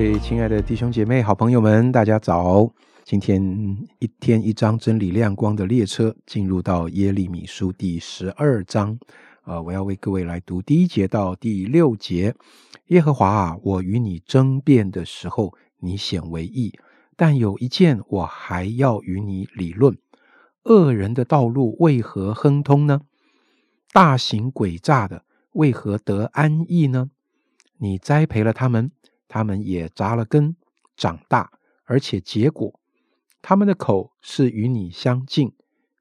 各位亲爱的弟兄姐妹、好朋友们，大家早！今天一天一张真理亮光的列车，进入到耶利米书第十二章。啊，我要为各位来读第一节到第六节。耶和华啊，我与你争辩的时候，你显为义；但有一件，我还要与你理论：恶人的道路为何亨通呢？大行诡诈的为何得安逸呢？你栽培了他们。他们也扎了根，长大，而且结果。他们的口是与你相近，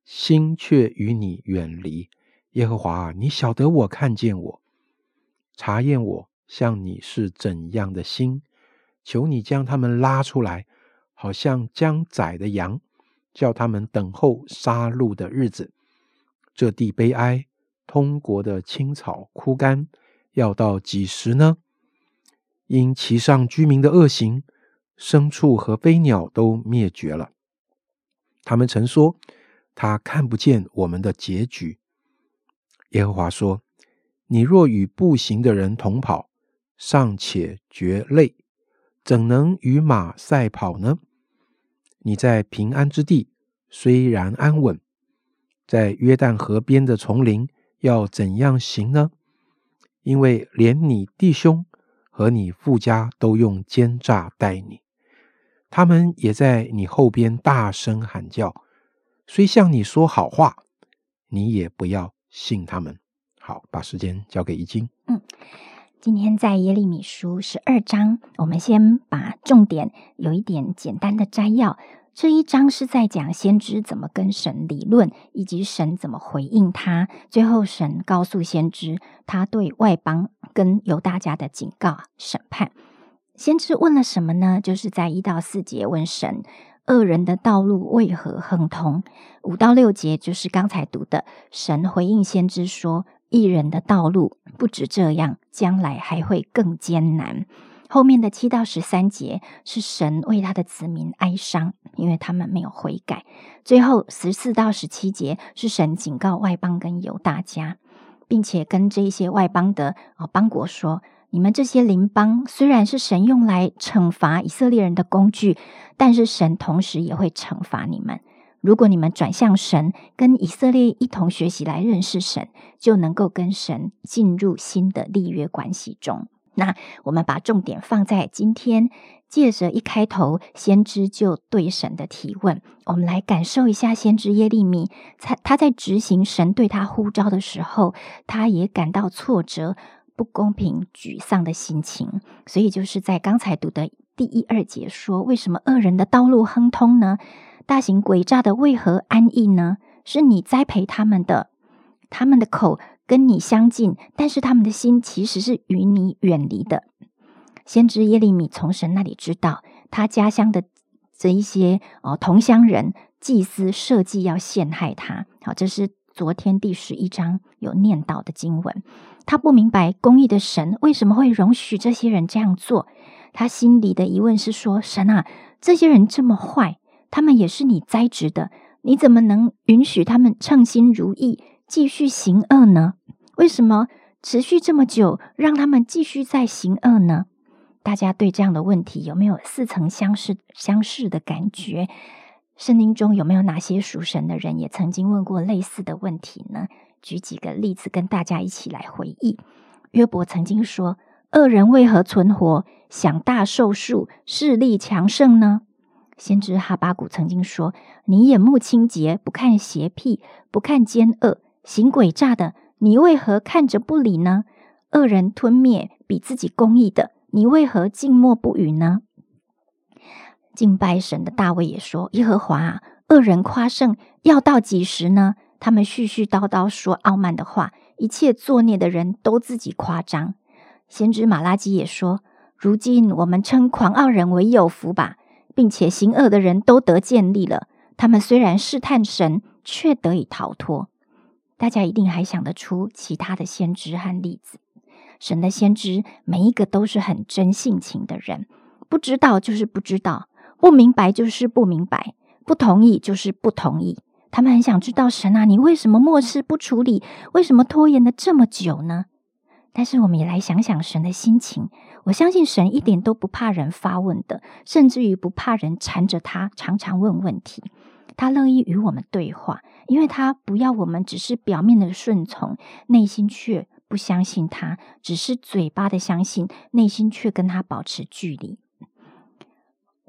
心却与你远离。耶和华，你晓得我看见我，查验我，像你是怎样的心？求你将他们拉出来，好像将宰的羊，叫他们等候杀戮的日子。这地悲哀，通国的青草枯干，要到几时呢？因其上居民的恶行，牲畜和飞鸟都灭绝了。他们曾说：“他看不见我们的结局。”耶和华说：“你若与步行的人同跑，尚且觉累，怎能与马赛跑呢？你在平安之地虽然安稳，在约旦河边的丛林要怎样行呢？因为连你弟兄。”和你富家都用奸诈待你，他们也在你后边大声喊叫，虽向你说好话，你也不要信他们。好，把时间交给易经。嗯，今天在耶利米书十二章，我们先把重点有一点简单的摘要。这一章是在讲先知怎么跟神理论，以及神怎么回应他。最后，神告诉先知，他对外邦跟犹大家的警告、审判。先知问了什么呢？就是在一到四节问神：恶人的道路为何亨通？五到六节就是刚才读的，神回应先知说：一人的道路不止这样，将来还会更艰难。后面的七到十三节是神为他的子民哀伤，因为他们没有悔改。最后十四到十七节是神警告外邦跟犹大家，并且跟这些外邦的啊邦国说：你们这些邻邦虽然是神用来惩罚以色列人的工具，但是神同时也会惩罚你们。如果你们转向神，跟以色列一同学习来认识神，就能够跟神进入新的立约关系中。那我们把重点放在今天，借着一开头，先知就对神的提问，我们来感受一下先知耶利米，他他在执行神对他呼召的时候，他也感到挫折、不公平、沮丧的心情。所以就是在刚才读的第一二节说，为什么恶人的道路亨通呢？大型诡诈的为何安逸呢？是你栽培他们的，他们的口。跟你相近，但是他们的心其实是与你远离的。先知耶利米从神那里知道，他家乡的这一些哦同乡人祭司设计要陷害他。好，这是昨天第十一章有念到的经文。他不明白公义的神为什么会容许这些人这样做。他心里的疑问是说：神啊，这些人这么坏，他们也是你栽植的，你怎么能允许他们称心如意，继续行恶呢？为什么持续这么久，让他们继续在行恶呢？大家对这样的问题有没有似曾相识、相似的感觉？圣经中有没有哪些属神的人也曾经问过类似的问题呢？举几个例子跟大家一起来回忆。约伯曾经说：“恶人为何存活，享大寿数，势力强盛呢？”先知哈巴谷曾经说：“你眼目清洁，不看邪僻，不看奸恶，行诡诈的。”你为何看着不理呢？恶人吞灭比自己公义的，你为何静默不语呢？敬拜神的大卫也说：“耶和华啊，恶人夸胜要到几时呢？他们絮絮叨叨说傲慢的话，一切作孽的人都自己夸张。”先知马拉基也说：“如今我们称狂傲人为有福吧，并且行恶的人都得建立了。他们虽然试探神，却得以逃脱。”大家一定还想得出其他的先知和例子。神的先知每一个都是很真性情的人，不知道就是不知道，不明白就是不明白，不同意就是不同意。他们很想知道神啊，你为什么漠视不处理？为什么拖延了这么久呢？但是我们也来想想神的心情。我相信神一点都不怕人发问的，甚至于不怕人缠着他，常常问问题。他乐意与我们对话，因为他不要我们只是表面的顺从，内心却不相信他；只是嘴巴的相信，内心却跟他保持距离。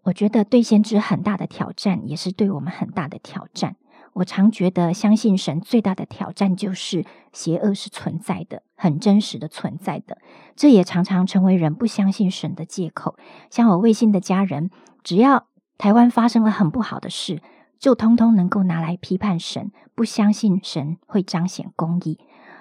我觉得对先知很大的挑战，也是对我们很大的挑战。我常觉得，相信神最大的挑战就是邪恶是存在的，很真实的存在的。这也常常成为人不相信神的借口。像我卫信的家人，只要台湾发生了很不好的事，就通通能够拿来批判神，不相信神会彰显公义。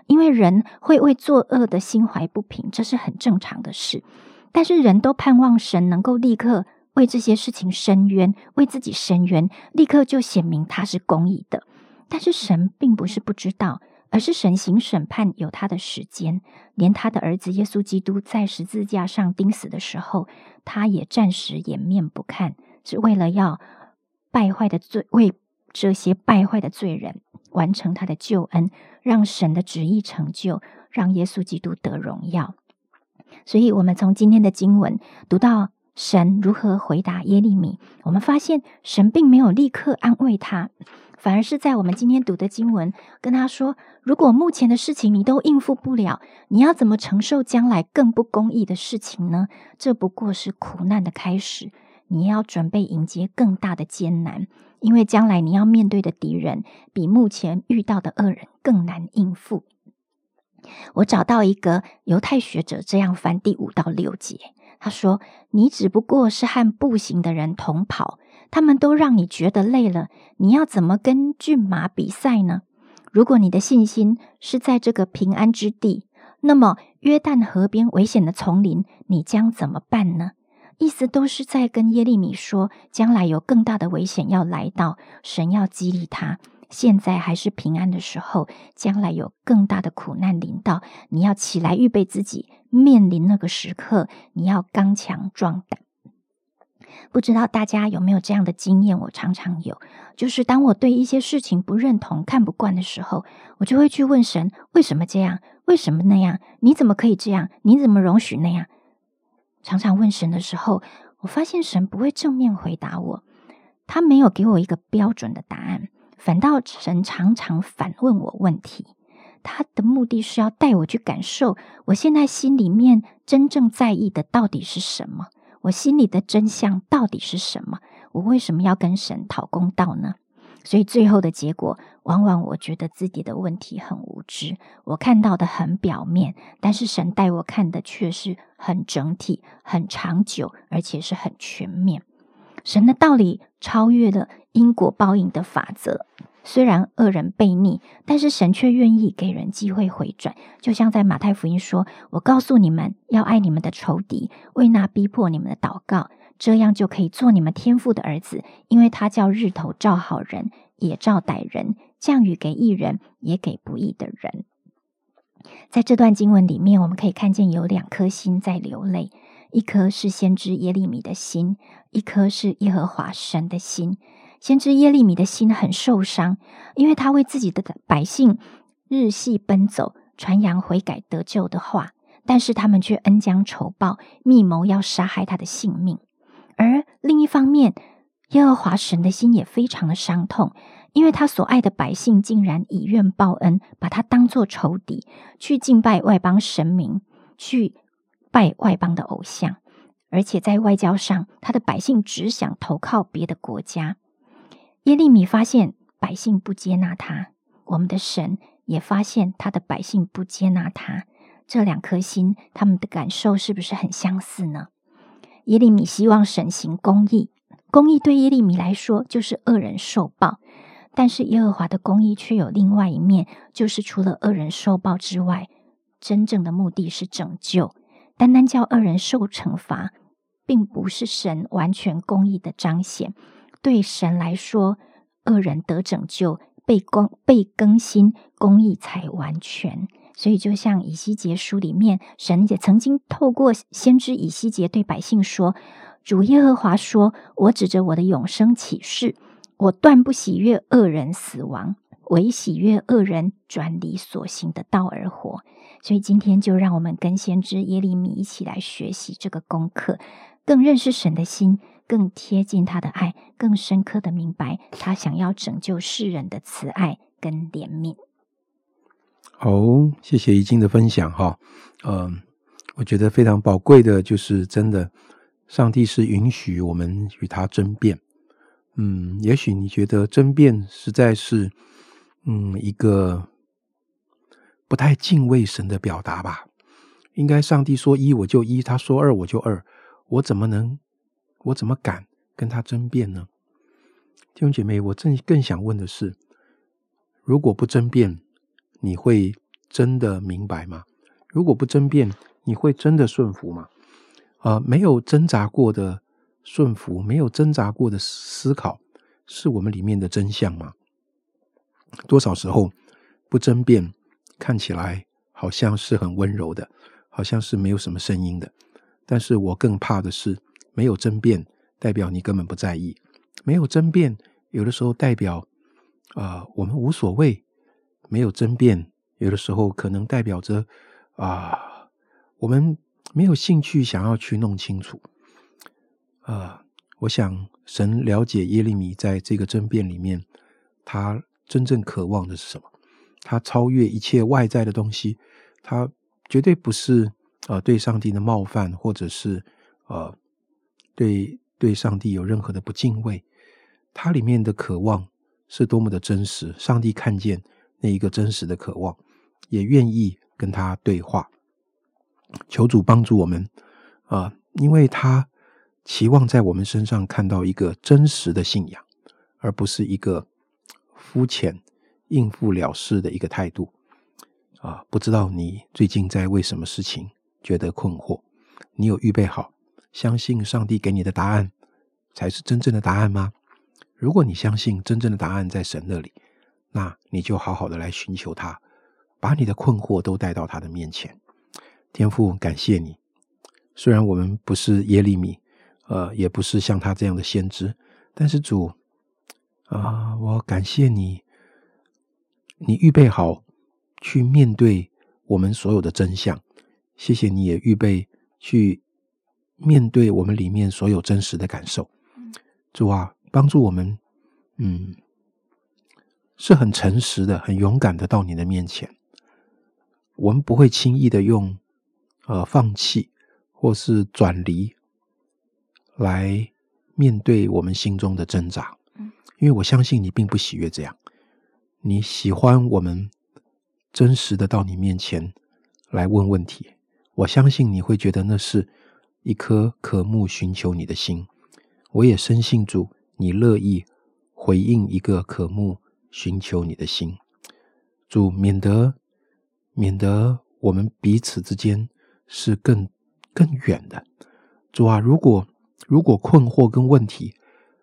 因为人会为作恶的心怀不平，这是很正常的事。但是人都盼望神能够立刻。为这些事情伸冤，为自己伸冤，立刻就显明他是公义的。但是神并不是不知道，而是神行审判有他的时间。连他的儿子耶稣基督在十字架上钉死的时候，他也暂时掩面不看，是为了要败坏的罪，为这些败坏的罪人完成他的救恩，让神的旨意成就，让耶稣基督得荣耀。所以，我们从今天的经文读到。神如何回答耶利米？我们发现神并没有立刻安慰他，反而是在我们今天读的经文跟他说：“如果目前的事情你都应付不了，你要怎么承受将来更不公义的事情呢？这不过是苦难的开始，你要准备迎接更大的艰难，因为将来你要面对的敌人比目前遇到的恶人更难应付。”我找到一个犹太学者这样翻第五到六节。他说：“你只不过是和步行的人同跑，他们都让你觉得累了。你要怎么跟骏马比赛呢？如果你的信心是在这个平安之地，那么约旦河边危险的丛林，你将怎么办呢？”意思都是在跟耶利米说，将来有更大的危险要来到，神要激励他。现在还是平安的时候，将来有更大的苦难临到，你要起来预备自己，面临那个时刻，你要刚强壮胆。不知道大家有没有这样的经验？我常常有，就是当我对一些事情不认同、看不惯的时候，我就会去问神：为什么这样？为什么那样？你怎么可以这样？你怎么容许那样？常常问神的时候，我发现神不会正面回答我，他没有给我一个标准的答案。反倒神常常反问我问题，他的目的是要带我去感受，我现在心里面真正在意的到底是什么？我心里的真相到底是什么？我为什么要跟神讨公道呢？所以最后的结果，往往我觉得自己的问题很无知，我看到的很表面，但是神带我看的却是很整体、很长久，而且是很全面。神的道理超越了因果报应的法则。虽然恶人悖逆，但是神却愿意给人机会回转。就像在马太福音说：“我告诉你们，要爱你们的仇敌，为那逼迫你们的祷告，这样就可以做你们天父的儿子。因为他叫日头照好人，也照歹人；降雨给义人，也给不义的人。”在这段经文里面，我们可以看见有两颗心在流泪。一颗是先知耶利米的心，一颗是耶和华神的心。先知耶利米的心很受伤，因为他为自己的百姓日系奔走，传扬悔改得救的话，但是他们却恩将仇报，密谋要杀害他的性命。而另一方面，耶和华神的心也非常的伤痛，因为他所爱的百姓竟然以怨报恩，把他当作仇敌，去敬拜外邦神明，去。拜外邦的偶像，而且在外交上，他的百姓只想投靠别的国家。耶利米发现百姓不接纳他，我们的神也发现他的百姓不接纳他。这两颗心，他们的感受是不是很相似呢？耶利米希望神行公义，公义对耶利米来说就是恶人受报，但是耶和华的公义却有另外一面，就是除了恶人受报之外，真正的目的是拯救。单单叫恶人受惩罚，并不是神完全公义的彰显。对神来说，恶人得拯救、被更被更新，公义才完全。所以，就像以西结书里面，神也曾经透过先知以西结对百姓说：“主耶和华说，我指着我的永生启示，我断不喜悦恶人死亡。”唯喜悦恶人转离所行的道而活。所以今天就让我们跟先知耶利米一起来学习这个功课，更认识神的心，更贴近他的爱，更深刻的明白他想要拯救世人的慈爱跟怜悯。好，谢谢怡静的分享哈。嗯，我觉得非常宝贵的就是真的，上帝是允许我们与他争辩。嗯，也许你觉得争辩实在是，嗯，一个。不太敬畏神的表达吧？应该上帝说一我就一，他说二我就二，我怎么能，我怎么敢跟他争辩呢？弟兄姐妹，我正更想问的是：如果不争辩，你会真的明白吗？如果不争辩，你会真的顺服吗？啊，没有挣扎过的顺服，没有挣扎过的思考，是我们里面的真相吗？多少时候不争辩？看起来好像是很温柔的，好像是没有什么声音的。但是我更怕的是，没有争辩，代表你根本不在意；没有争辩，有的时候代表啊，我们无所谓；没有争辩，有的时候可能代表着啊，我们没有兴趣想要去弄清楚。啊，我想神了解耶利米在这个争辩里面，他真正渴望的是什么？他超越一切外在的东西，他绝对不是呃对上帝的冒犯，或者是呃对对上帝有任何的不敬畏。他里面的渴望是多么的真实，上帝看见那一个真实的渴望，也愿意跟他对话。求主帮助我们啊，因为他期望在我们身上看到一个真实的信仰，而不是一个肤浅。应付了事的一个态度啊！不知道你最近在为什么事情觉得困惑？你有预备好相信上帝给你的答案才是真正的答案吗？如果你相信真正的答案在神那里，那你就好好的来寻求他，把你的困惑都带到他的面前。天父，感谢你。虽然我们不是耶利米，呃，也不是像他这样的先知，但是主啊，我感谢你。你预备好去面对我们所有的真相，谢谢你也预备去面对我们里面所有真实的感受。主啊，帮助我们，嗯，是很诚实的、很勇敢的到你的面前。我们不会轻易的用呃放弃或是转离来面对我们心中的挣扎，因为我相信你并不喜悦这样。你喜欢我们真实的到你面前来问问题，我相信你会觉得那是一颗渴慕寻求你的心。我也深信主，你乐意回应一个渴慕寻求你的心。主，免得免得我们彼此之间是更更远的。主啊，如果如果困惑跟问题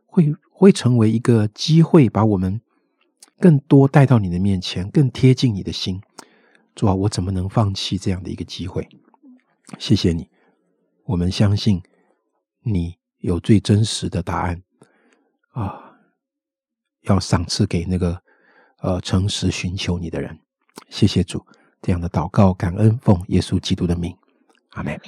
会会成为一个机会，把我们。更多带到你的面前，更贴近你的心，主啊，我怎么能放弃这样的一个机会？谢谢你，我们相信你有最真实的答案啊！要赏赐给那个呃诚实寻求你的人。谢谢主，这样的祷告感恩奉耶稣基督的名，阿门。